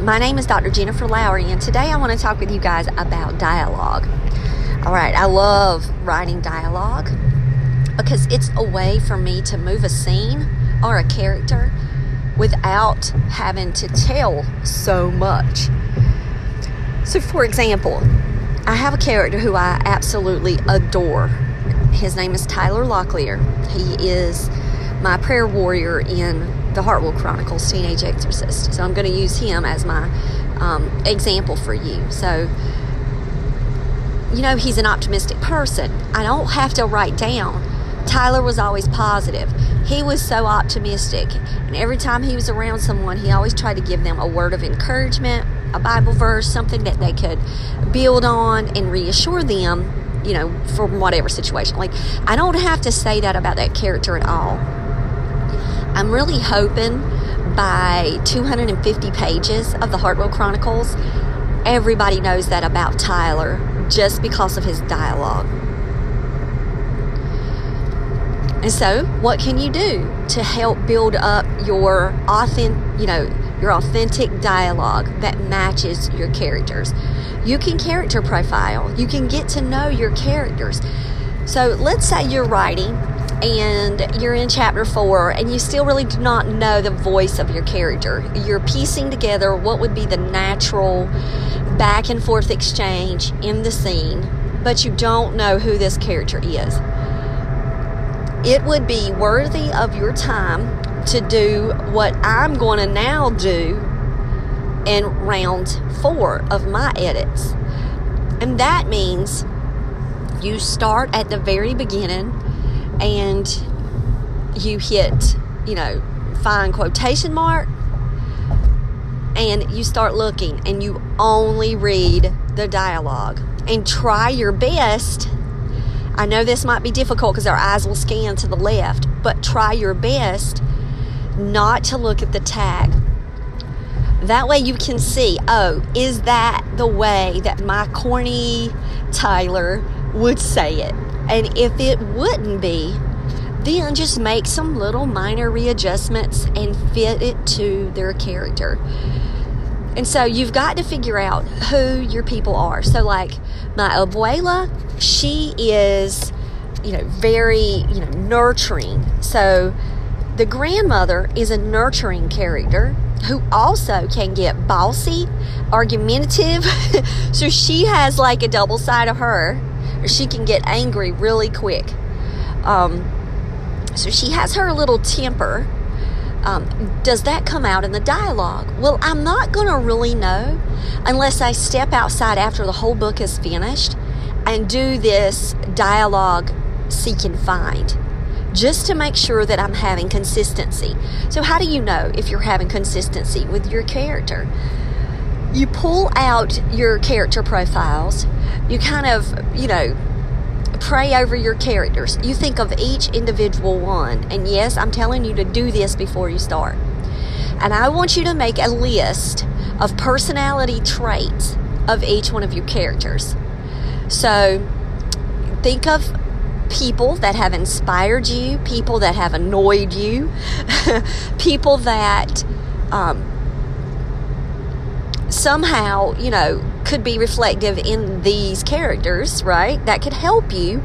My name is Dr. Jennifer Lowry, and today I want to talk with you guys about dialogue. All right, I love writing dialogue because it's a way for me to move a scene or a character without having to tell so much. So, for example, I have a character who I absolutely adore. His name is Tyler Locklear. He is my prayer warrior in the Hartwell Chronicles Teenage Exorcist. So I'm going to use him as my um, example for you. So, you know, he's an optimistic person. I don't have to write down. Tyler was always positive. He was so optimistic. And every time he was around someone, he always tried to give them a word of encouragement, a Bible verse, something that they could build on and reassure them, you know, from whatever situation. Like, I don't have to say that about that character at all I'm really hoping by 250 pages of the Hartwell Chronicles, everybody knows that about Tyler just because of his dialogue. And so, what can you do to help build up your authentic, you know, your authentic dialogue that matches your characters? You can character profile. You can get to know your characters. So, let's say you're writing and you're in chapter four and you still really do not know the voice of your character. You're piecing together what would be the natural back and forth exchange in the scene, but you don't know who this character is. It would be worthy of your time to do what I'm going to now do in round four of my edits. And that means you start at the very beginning and you hit, you know, find quotation mark and you start looking and you only read the dialogue and try your best. I know this might be difficult because our eyes will scan to the left, but try your best not to look at the tag. That way you can see, oh, is that the way that my corny Tyler would say it? And if it wouldn't be, then just make some little minor readjustments and fit it to their character. And so you've got to figure out who your people are. So, like my abuela, she is, you know, very, you know, nurturing. So, the grandmother is a nurturing character who also can get bossy, argumentative. so, she has like a double side of her she can get angry really quick. Um, so she has her little temper. Um, does that come out in the dialogue? Well, I'm not going to really know unless I step outside after the whole book is finished and do this dialogue seek and find just to make sure that I'm having consistency. So, how do you know if you're having consistency with your character? You pull out your character profiles you kind of, you know, pray over your characters. You think of each individual one. And yes, I'm telling you to do this before you start. And I want you to make a list of personality traits of each one of your characters. So think of people that have inspired you, people that have annoyed you, people that um, somehow, you know, could be reflective in these characters, right? That could help you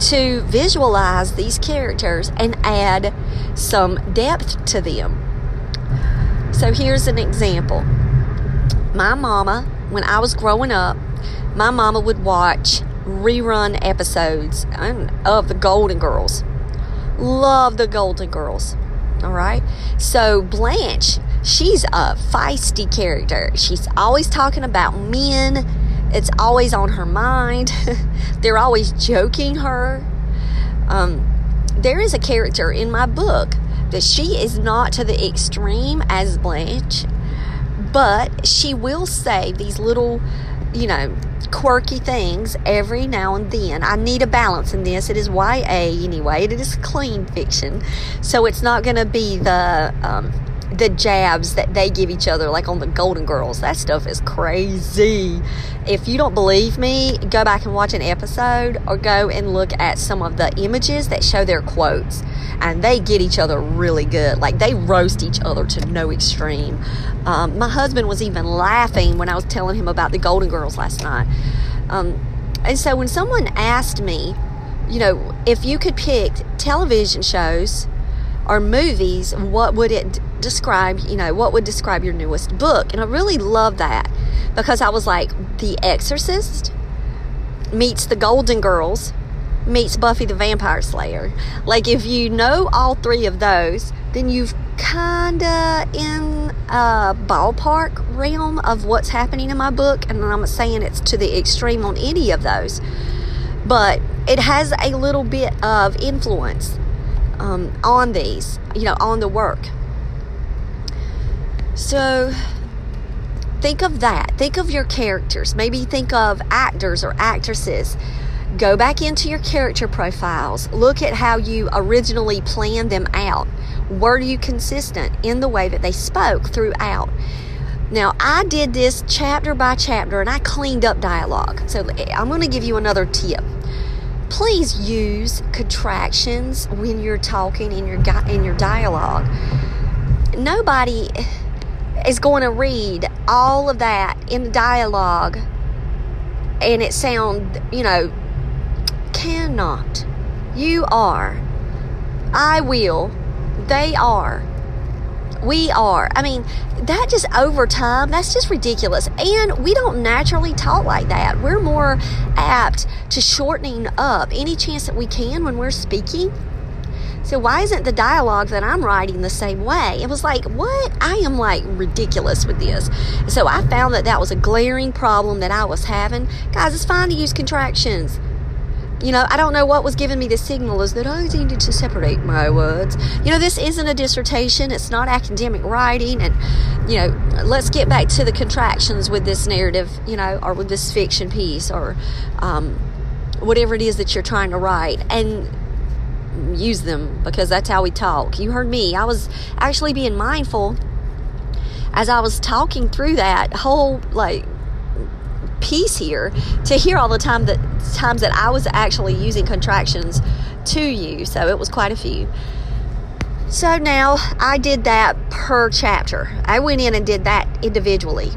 to visualize these characters and add some depth to them. So here's an example. My mama, when I was growing up, my mama would watch rerun episodes um, of the Golden Girls. Love the Golden Girls. All right. So Blanche, she's a feisty character. She's always talking about men. It's always on her mind. They're always joking her. Um, there is a character in my book that she is not to the extreme as Blanche, but she will say these little, you know, quirky things every now and then. I need a balance in this. It is YA anyway. It is clean fiction, so it's not going to be the um, the jabs that they give each other, like on the Golden Girls. That stuff is crazy. If you don't believe me, go back and watch an episode or go and look at some of the images that show their quotes. And they get each other really good. Like they roast each other to no extreme. Um, my husband was even laughing when I was telling him about the Golden Girls last night. Um, and so when someone asked me, you know, if you could pick television shows or movies, what would it describe, you know, what would describe your newest book? And I really love that because I was like, The Exorcist meets The Golden Girls meets Buffy the Vampire Slayer. Like, if you know all three of those, then you've kinda in a ballpark realm of what's happening in my book. And I'm saying it's to the extreme on any of those, but it has a little bit of influence um, on these, you know, on the work. So think of that. Think of your characters. Maybe think of actors or actresses. Go back into your character profiles. Look at how you originally planned them out. Were you consistent in the way that they spoke throughout? Now, I did this chapter by chapter and I cleaned up dialogue. So, I'm going to give you another tip. Please use contractions when you're talking in your in your dialogue. Nobody is going to read all of that in the dialogue and it sound, you know, cannot. You are. I will. They are. We are. I mean, that just over time, that's just ridiculous. And we don't naturally talk like that. We're more apt to shortening up any chance that we can when we're speaking so why isn't the dialogue that I'm writing the same way? It was like, what? I am like ridiculous with this. So I found that that was a glaring problem that I was having. Guys, it's fine to use contractions. You know, I don't know what was giving me the signal is that I needed to separate my words. You know, this isn't a dissertation, it's not academic writing. And, you know, let's get back to the contractions with this narrative, you know, or with this fiction piece or um, whatever it is that you're trying to write. And use them because that's how we talk. You heard me. I was actually being mindful as I was talking through that whole like piece here to hear all the time that times that I was actually using contractions to you. So it was quite a few. So now I did that per chapter. I went in and did that individually.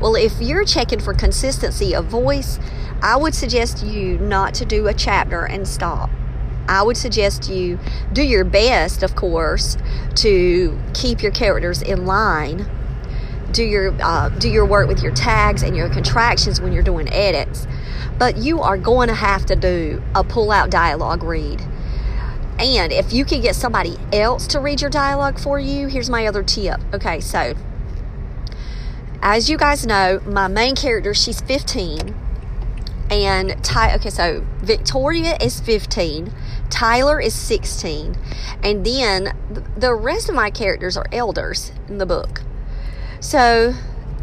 Well, if you're checking for consistency of voice, I would suggest you not to do a chapter and stop. I would suggest you do your best, of course, to keep your characters in line. Do your uh, do your work with your tags and your contractions when you're doing edits, but you are going to have to do a pull-out dialogue read. And if you can get somebody else to read your dialogue for you, here's my other tip. Okay, so as you guys know, my main character, she's 15. And Ty, okay, so Victoria is 15, Tyler is 16, and then the rest of my characters are elders in the book. So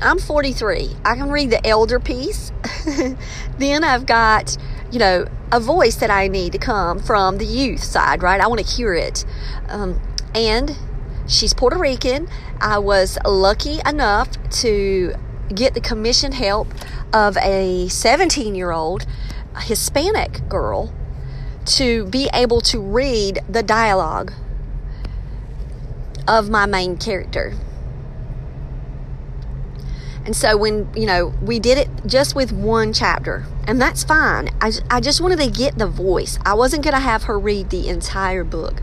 I'm 43. I can read the elder piece. then I've got, you know, a voice that I need to come from the youth side, right? I want to hear it. Um, and she's Puerto Rican. I was lucky enough to get the commission help of a 17 year old Hispanic girl to be able to read the dialogue of my main character. And so when, you know, we did it just with one chapter, and that's fine. I, I just wanted to get the voice. I wasn't going to have her read the entire book.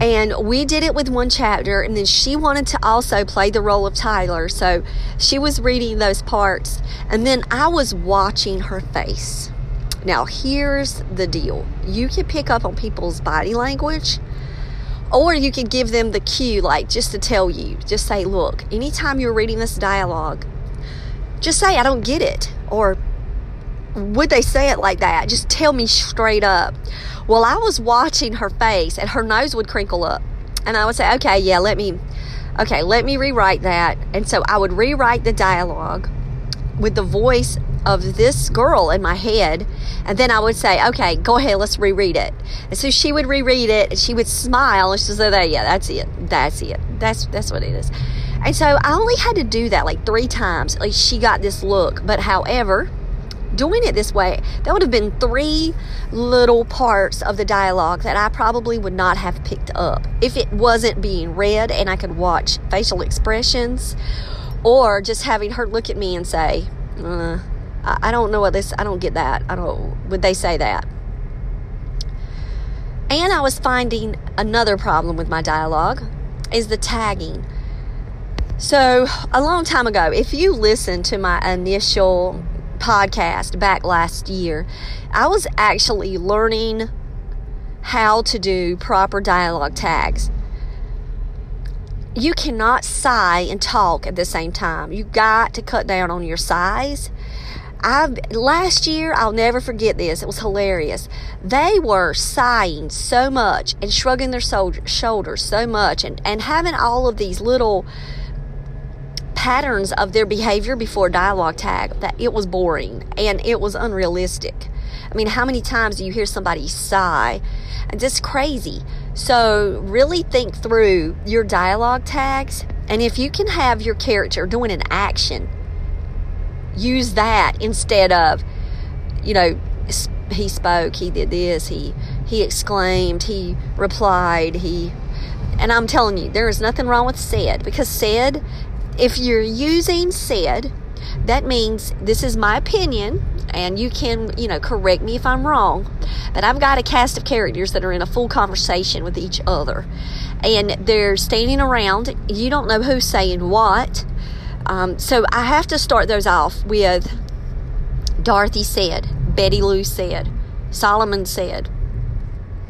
And we did it with one chapter, and then she wanted to also play the role of Tyler. So she was reading those parts, and then I was watching her face. Now, here's the deal you can pick up on people's body language or you could give them the cue, like just to tell you, just say, look, anytime you're reading this dialogue, just say, I don't get it. Or would they say it like that? Just tell me straight up. Well, I was watching her face and her nose would crinkle up. And I would say, okay, yeah, let me, okay, let me rewrite that. And so I would rewrite the dialogue with the voice of this girl in my head. And then I would say, okay, go ahead, let's reread it. And so she would reread it and she would smile and she said, oh, yeah, that's it. That's it. That's, that's what it is. And so I only had to do that like three times. Like she got this look. But however, doing it this way, that would have been three little parts of the dialogue that I probably would not have picked up if it wasn't being read and I could watch facial expressions or just having her look at me and say, uh, I, don't know what this, I don't get that. I don't, would they say that? And I was finding another problem with my dialogue is the tagging. So, a long time ago, if you listen to my initial podcast back last year, I was actually learning how to do proper dialogue tags. You cannot sigh and talk at the same time. You got to cut down on your sighs I last year I'll never forget this. It was hilarious. They were sighing so much and shrugging their shoulders so much and, and having all of these little patterns of their behavior before dialogue tag that it was boring and it was unrealistic. I mean, how many times do you hear somebody sigh? And just crazy. So, really think through your dialogue tags. And if you can have your character doing an action use that instead of, you know, he spoke, he did this, he he exclaimed, he replied, he and I'm telling you, there is nothing wrong with said because said, if you're using said, that means this is my opinion and you can, you know, correct me if I'm wrong. But I've got a cast of characters that are in a full conversation with each other. And they're standing around. You don't know who's saying what. Um, so I have to start those off with Dorothy said, Betty Lou said, Solomon said,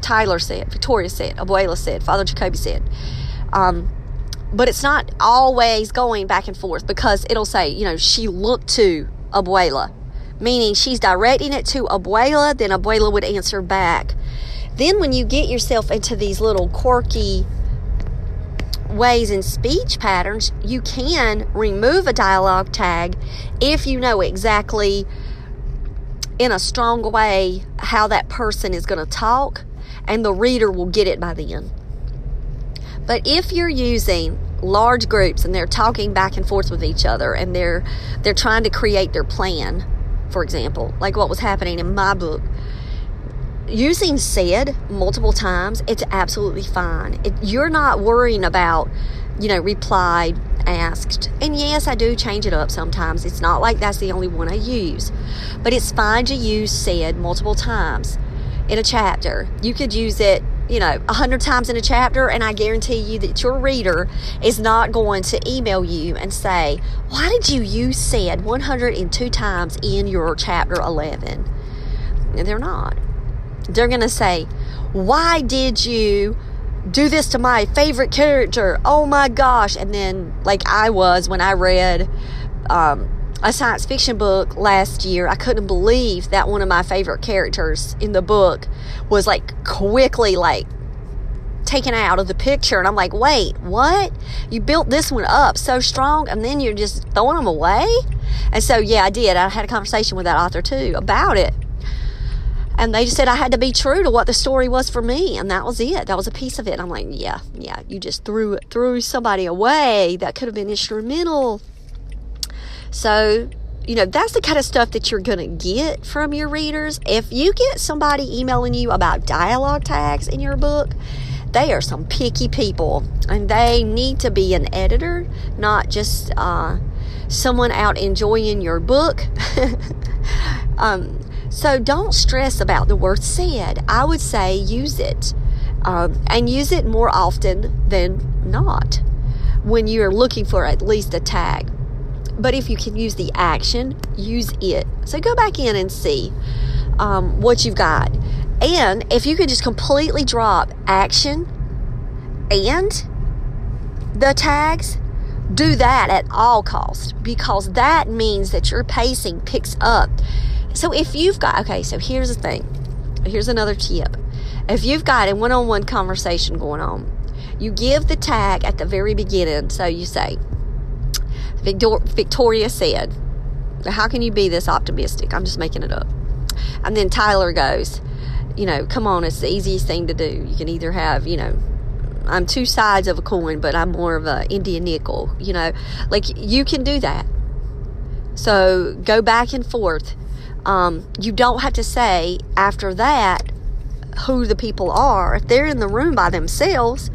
Tyler said, Victoria said, Abuela said, Father Jacoby said. Um, but it's not always going back and forth because it'll say, you know, she looked to Abuela, meaning she's directing it to Abuela, then Abuela would answer back. Then when you get yourself into these little quirky ways in speech patterns, you can remove a dialogue tag if you know exactly in a strong way how that person is going to talk, and the reader will get it by then. But if you're using large groups and they're talking back and forth with each other and they're they're trying to create their plan, for example, like what was happening in my book, using said multiple times, it's absolutely fine. It, you're not worrying about, you know, replied, asked. And yes, I do change it up sometimes. It's not like that's the only one I use. But it's fine to use said multiple times in a chapter. You could use it, you know, a hundred times in a chapter, and I guarantee you that your reader is not going to email you and say, Why did you use said 102 times in your chapter 11? And they're not. They're going to say, Why did you do this to my favorite character? Oh my gosh. And then, like I was when I read um, a science fiction book last year, I couldn't believe that one of my favorite characters in the book was like quickly, like, taken out of the picture and I'm like, wait, what? You built this one up so strong and then you're just throwing them away? And so, yeah, I did. I had a conversation with that author too about it. And they just said I had to be true to what the story was for me, and that was it. That was a piece of it. I'm like, yeah, yeah, you just threw threw somebody away that could have been instrumental. So, you know, that's the kind of stuff that you're going to get from your readers. If you get somebody emailing you about dialogue tags in your book, they are some picky people, and they need to be an editor, not just uh, someone out enjoying your book. um, so don't stress about the word said. I would say use it um, and use it more often than not when you're looking for at least a tag. But if you can use the action, use it. So go back in and see um, what you've got. And if you can just completely drop action and the tags, do that at all costs because that means that your pacing picks up. So if you've got, okay, so here's the thing. Here's another tip. If you've got a one on one conversation going on, you give the tag at the very beginning. So you say, Victor- Victoria said, How can you be this optimistic? I'm just making it up. And then Tyler goes, You know, come on, it's the easiest thing to do. You can either have, you know, I'm two sides of a coin, but I'm more of a Indian nickel, you know, like you can do that. So go back and forth. Um, you don't have to say after that who the people are. If they're in the room by themselves,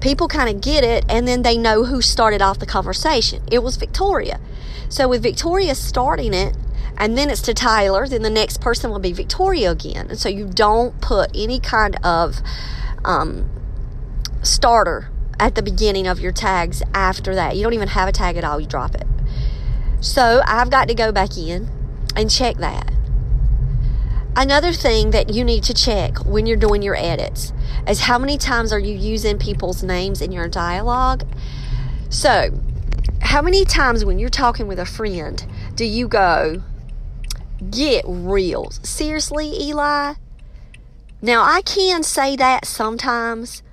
people kind of get it and then they know who started off the conversation. It was Victoria. So with Victoria starting it, and then it's to Tyler, then the next person will be Victoria again. And so you don't put any kind of um, starter at the beginning of your tags after that. You don't even have a tag at all, you drop it. So I've got to go back in and check that. Another thing that you need to check when you're doing your edits is how many times are you using people's names in your dialogue? So, how many times when you're talking with a friend do you go, get real? Seriously, Eli? Now, I can say that sometimes.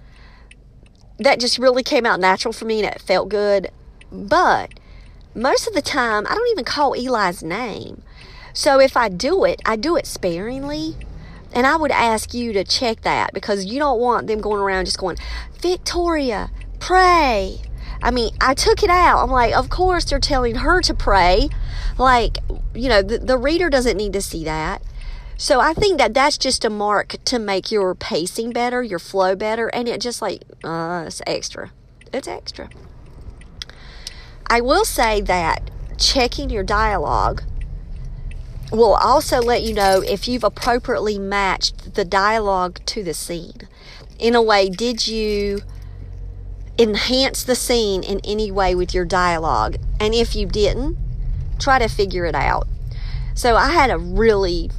That just really came out natural for me and it felt good. But most of the time, I don't even call Eli's name. So if I do it, I do it sparingly. And I would ask you to check that because you don't want them going around just going, Victoria, pray. I mean, I took it out. I'm like, of course they're telling her to pray. Like, you know, the, the reader doesn't need to see that. So I think that that's just a mark to make your pacing better, your flow better, and it just like, uh, it's extra. It's extra. I will say that checking your dialogue will also let you know if you've appropriately matched the dialogue to the scene. In a way, did you enhance the scene in any way with your dialogue? And if you didn't, try to figure it out. So I had a really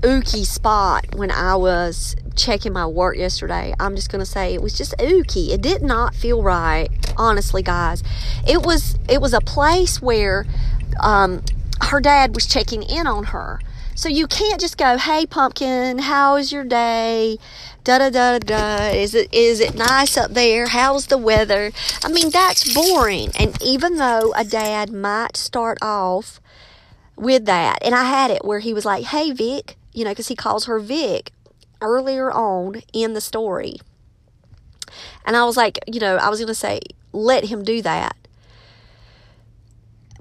ooky spot when I was checking my work yesterday. I'm just going to say it was just ooky. It did not feel right, honestly, guys. It was it was a place where um, her dad was checking in on her. So you can't just go, "Hey pumpkin, how is your day?" Da da da da. Is it is it nice up there? How's the weather? I mean, that's boring. And even though a dad might start off with that, and I had it where he was like, "Hey Vic," you know, because he calls her Vic earlier on in the story. And I was like, you know, I was going to say, let him do that.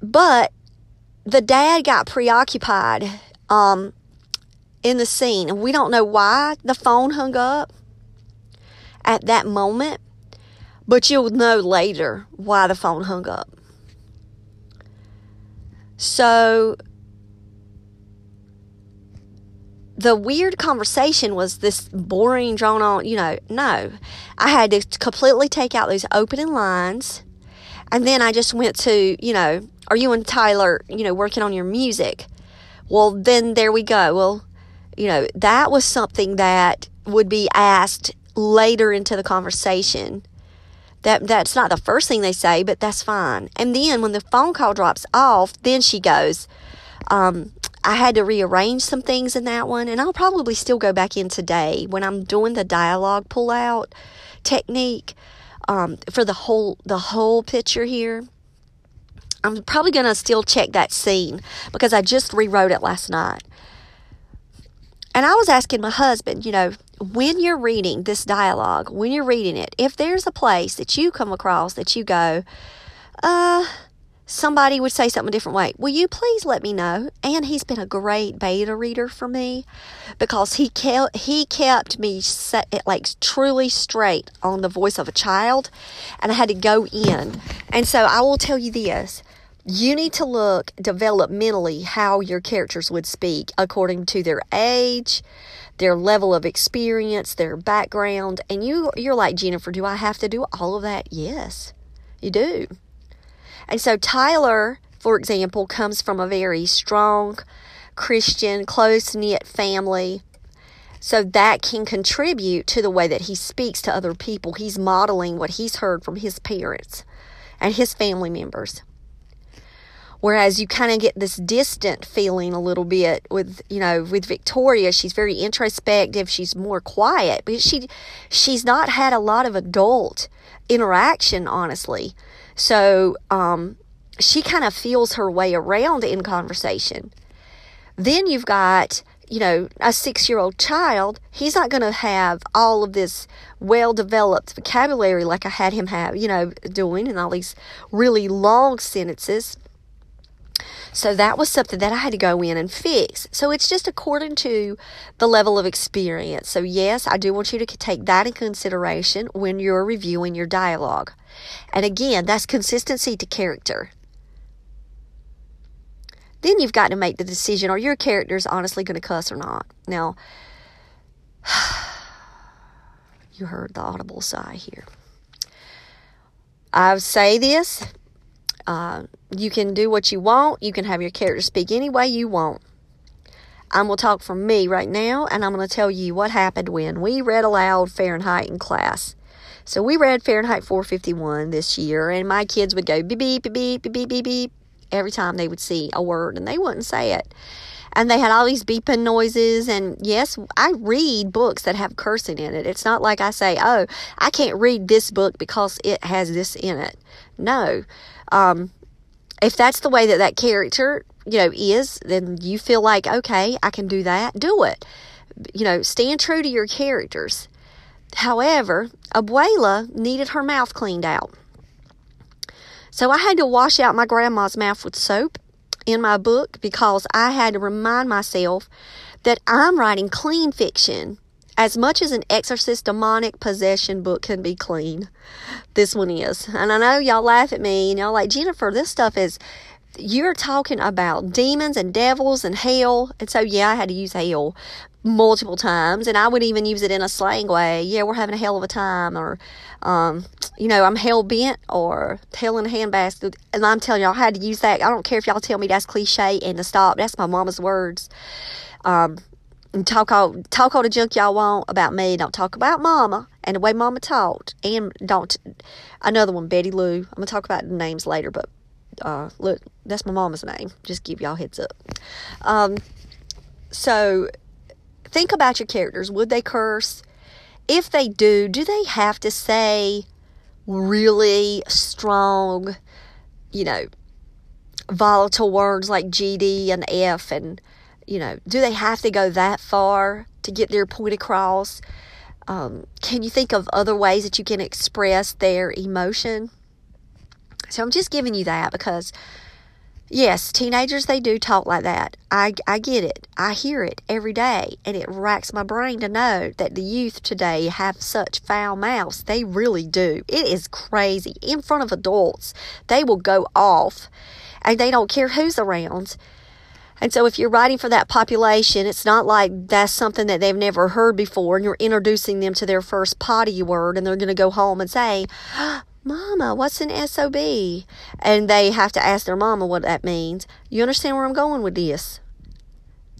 But the dad got preoccupied um, in the scene, and we don't know why the phone hung up at that moment, but you'll know later why the phone hung up. So the weird conversation was this boring, drawn on, you know, no. I had to completely take out those opening lines. And then I just went to, you know, are you and Tyler, you know, working on your music? Well, then there we go. Well, you know, that was something that would be asked later into the conversation. That that's not the first thing they say, but that's fine. And then when the phone call drops off, then she goes, um, I had to rearrange some things in that one, and I'll probably still go back in today when I'm doing the dialogue pull out technique um, for the whole the whole picture here. I'm probably going to still check that scene because I just rewrote it last night. And I was asking my husband, you know, when you're reading this dialogue, when you're reading it, if there's a place that you come across that you go, uh, somebody would say something a different way, will you please let me know? And he's been a great beta reader for me because he kept, he kept me set, like truly straight on the voice of a child and I had to go in. And so I will tell you this you need to look developmentally how your characters would speak according to their age, their level of experience, their background. And you you're like, Jennifer, do I have to do all of that? Yes, you do. And so Tyler, for example, comes from a very strong Christian, close knit family. So that can contribute to the way that he speaks to other people. He's modeling what he's heard from his parents and his family members. Whereas you kind of get this distant feeling a little bit with, you know, with Victoria. She's very introspective. She's more quiet, but she, she's not had a lot of adult interaction, honestly. So, um, she kind of feels her way around in conversation. Then you've got, you know, a six year old child. He's not going to have all of this well developed vocabulary like I had him have, you know, doing and all these really long sentences. So that was something that I had to go in and fix. So it's just according to the level of experience. So, yes, I do want you to take that in consideration when you're reviewing your dialogue. And again, that's consistency to character. Then you've got to make the decision are your characters honestly going to cuss or not? Now, you heard the audible sigh here. I say this uh, you can do what you want. You can have your character speak any way you want. I'm going to talk from me right now, and I'm going to tell you what happened when we read aloud Fahrenheit in class. So we read Fahrenheit 451 this year, and my kids would go beep, beep, beep, beep, beep, beep, beep every time they would see a word, and they wouldn't say it. And they had all these beeping noises. And yes, I read books that have cursing in it. It's not like I say, oh, I can't read this book because it has this in it. No. Um, if that's the way that that character, you know, is, then you feel like, okay, I can do that, do it. You know, stand true to your characters. However, Abuela needed her mouth cleaned out. So I had to wash out my grandma's mouth with soap in my book because I had to remind myself that I'm writing clean fiction as much as an exorcist demonic possession book can be clean, this one is. And I know y'all laugh at me and y'all like, Jennifer, this stuff is, you're talking about demons and devils and hell. And so, yeah, I had to use hell multiple times. And I would even use it in a slang way. Yeah, we're having a hell of a time. Or, um, you know, I'm hell bent or hell in a handbasket. And I'm telling y'all, I had to use that. I don't care if y'all tell me that's cliche and to stop. That's my mama's words. Um, talk all talk all the junk y'all want about me. Don't talk about Mama and the way Mama talked. And don't another one, Betty Lou. I'm gonna talk about the names later, but uh, look, that's my mama's name. Just give y'all heads up. Um, so think about your characters. Would they curse? If they do, do they have to say really strong, you know, volatile words like GD and F and you know, do they have to go that far to get their point across? Um, can you think of other ways that you can express their emotion? So I'm just giving you that because, yes, teenagers, they do talk like that. I, I get it. I hear it every day, and it racks my brain to know that the youth today have such foul mouths. They really do. It is crazy. In front of adults, they will go off, and they don't care who's around and so if you're writing for that population, it's not like that's something that they've never heard before and you're introducing them to their first potty word and they're going to go home and say, Mama, what's an SOB? And they have to ask their mama what that means. You understand where I'm going with this?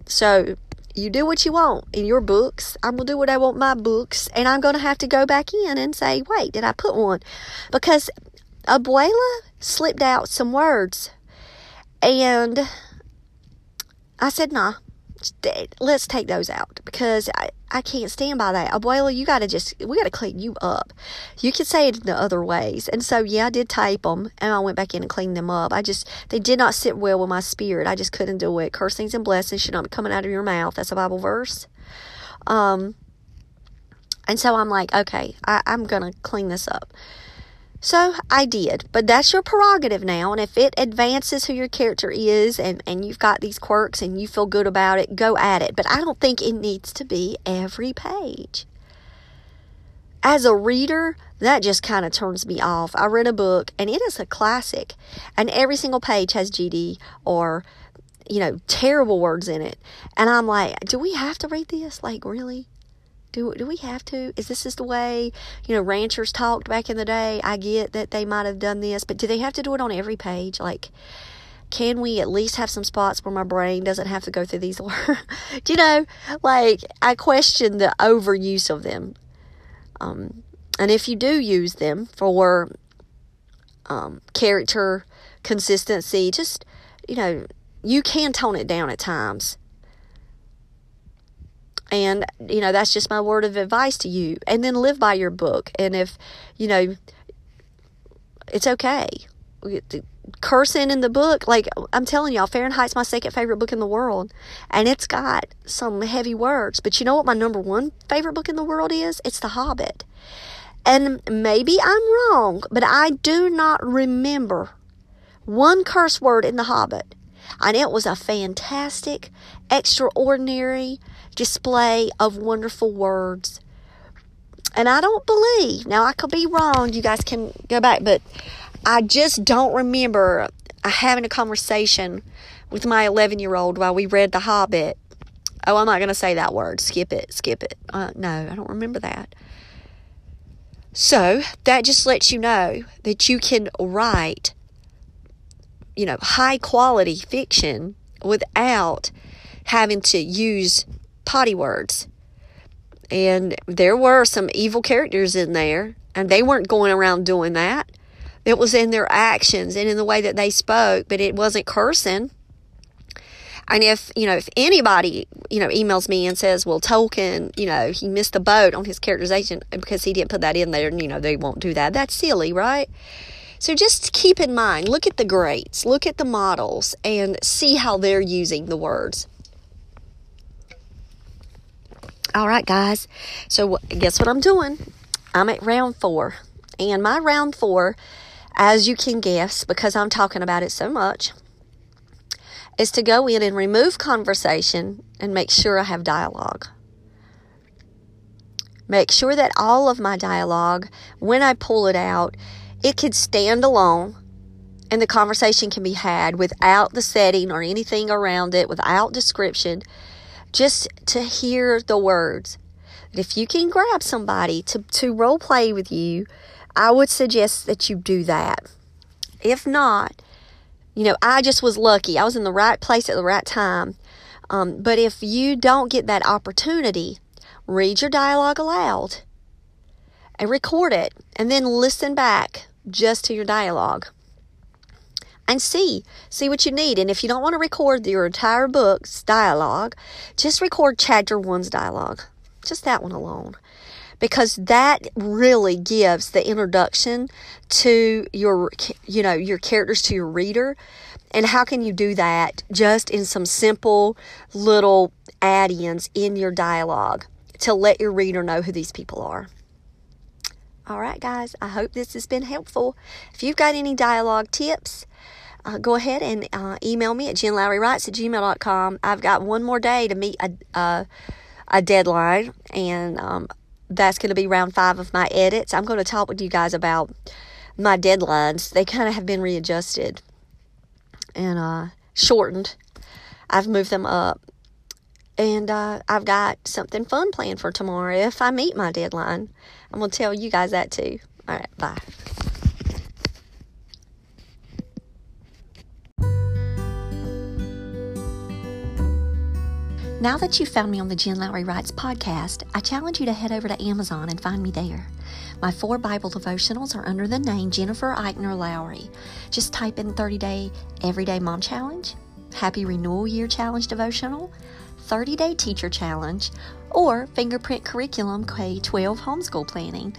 So you do what you want in your books. I'm going to do what I want my books. And I'm going to have to go back in and say, wait, did I put one? Because Abuela slipped out some words. And I said, nah, let's take those out because I, I can't stand by that. Abuela, you got to just, we got to clean you up. You can say it in the other ways. And so, yeah, I did type them and I went back in and cleaned them up. I just, they did not sit well with my spirit. I just couldn't do it. Cursings and blessings should not be coming out of your mouth. That's a Bible verse. Um, and so I'm like, okay, I, I'm going to clean this up. So I did, but that's your prerogative now. And if it advances who your character is and, and you've got these quirks and you feel good about it, go at it. But I don't think it needs to be every page. as a reader, that just kind of turns me off. I read a book and it is a classic, and every single page has GD or, you know, terrible words in it. And I'm like, do we have to read this? Like, really? Do, do we have to? Is this just the way, you know, ranchers talked back in the day? I get that they might have done this, but do they have to do it on every page? Like, can we at least have some spots where my brain doesn't have to go through these do you know, like, I question the overuse of them. Um, and if you do use them for um, character consistency, just, you know, you can tone it down at times. And, you know, that's just my word of advice to you. And then live by your book. And if, you know, it's okay. Cursing in the book, like I'm telling y'all, Fahrenheit's my second favorite book in the world. And it's got some heavy words. But you know what my number one favorite book in the world is? It's The Hobbit. And maybe I'm wrong, but I do not remember one curse word in The Hobbit. And it was a fantastic, extraordinary display of wonderful words. And I don't believe, now I could be wrong, you guys can go back, but I just don't remember having a conversation with my 11 year old while we read The Hobbit. Oh, I'm not going to say that word. Skip it, skip it. Uh, no, I don't remember that. So that just lets you know that you can write, you know, high quality fiction without having to use potty words. And there were some evil characters in there, and they weren't going around doing that. It was in their actions and in the way that they spoke, but it wasn't cursing. And if, you know, if anybody, you know, emails me and says, well, Tolkien, you know, he missed the boat on his characterization because he didn't put that in there and, you know, they won't do that. That's silly, right? So just keep in mind, look at the greats, look at the models, and see how they're using the words. All right, guys. So guess what I'm doing? I'm at round four. And my round four, as you can guess, because I'm talking about it so much, is to go in and remove conversation and make sure I have dialogue. Make sure that all of my dialogue, when I pull it out, it can stand alone and the conversation can be had without the setting or anything around it, without description, just to hear the words. If you can grab somebody to, to role play with you, I would suggest that you do that. If not, you know, I just was lucky. I was in the right place at the right time. Um, but if you don't get that opportunity, read your dialogue aloud and record it and then listen back just to your dialogue and see. See what you need. And if you don't want to record your entire book's dialogue just record chapter one's dialogue. Just that one alone. Because that really gives the introduction to your you know your characters to your reader. And how can you do that just in some simple little add-ins in your dialogue to let your reader know who these people are all right guys i hope this has been helpful if you've got any dialogue tips uh, go ahead and uh, email me at jenlowrywrites at gmail.com i've got one more day to meet a, a, a deadline and um, that's going to be round five of my edits. I'm going to talk with you guys about my deadlines. They kind of have been readjusted and uh, shortened. I've moved them up. And uh, I've got something fun planned for tomorrow if I meet my deadline. I'm going to tell you guys that too. All right, bye. Now that you've found me on the Jen Lowry Writes podcast, I challenge you to head over to Amazon and find me there. My four Bible devotionals are under the name Jennifer Eichner Lowry. Just type in 30 Day Everyday Mom Challenge, Happy Renewal Year Challenge Devotional, 30 Day Teacher Challenge, or Fingerprint Curriculum K 12 Homeschool Planning.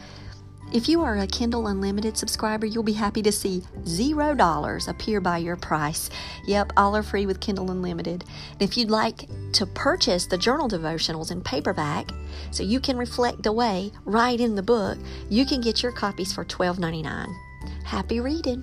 If you are a Kindle Unlimited subscriber, you'll be happy to see zero dollars appear by your price. Yep, all are free with Kindle Unlimited. And if you'd like to purchase the journal devotionals in paperback so you can reflect away right in the book, you can get your copies for $12.99. Happy reading!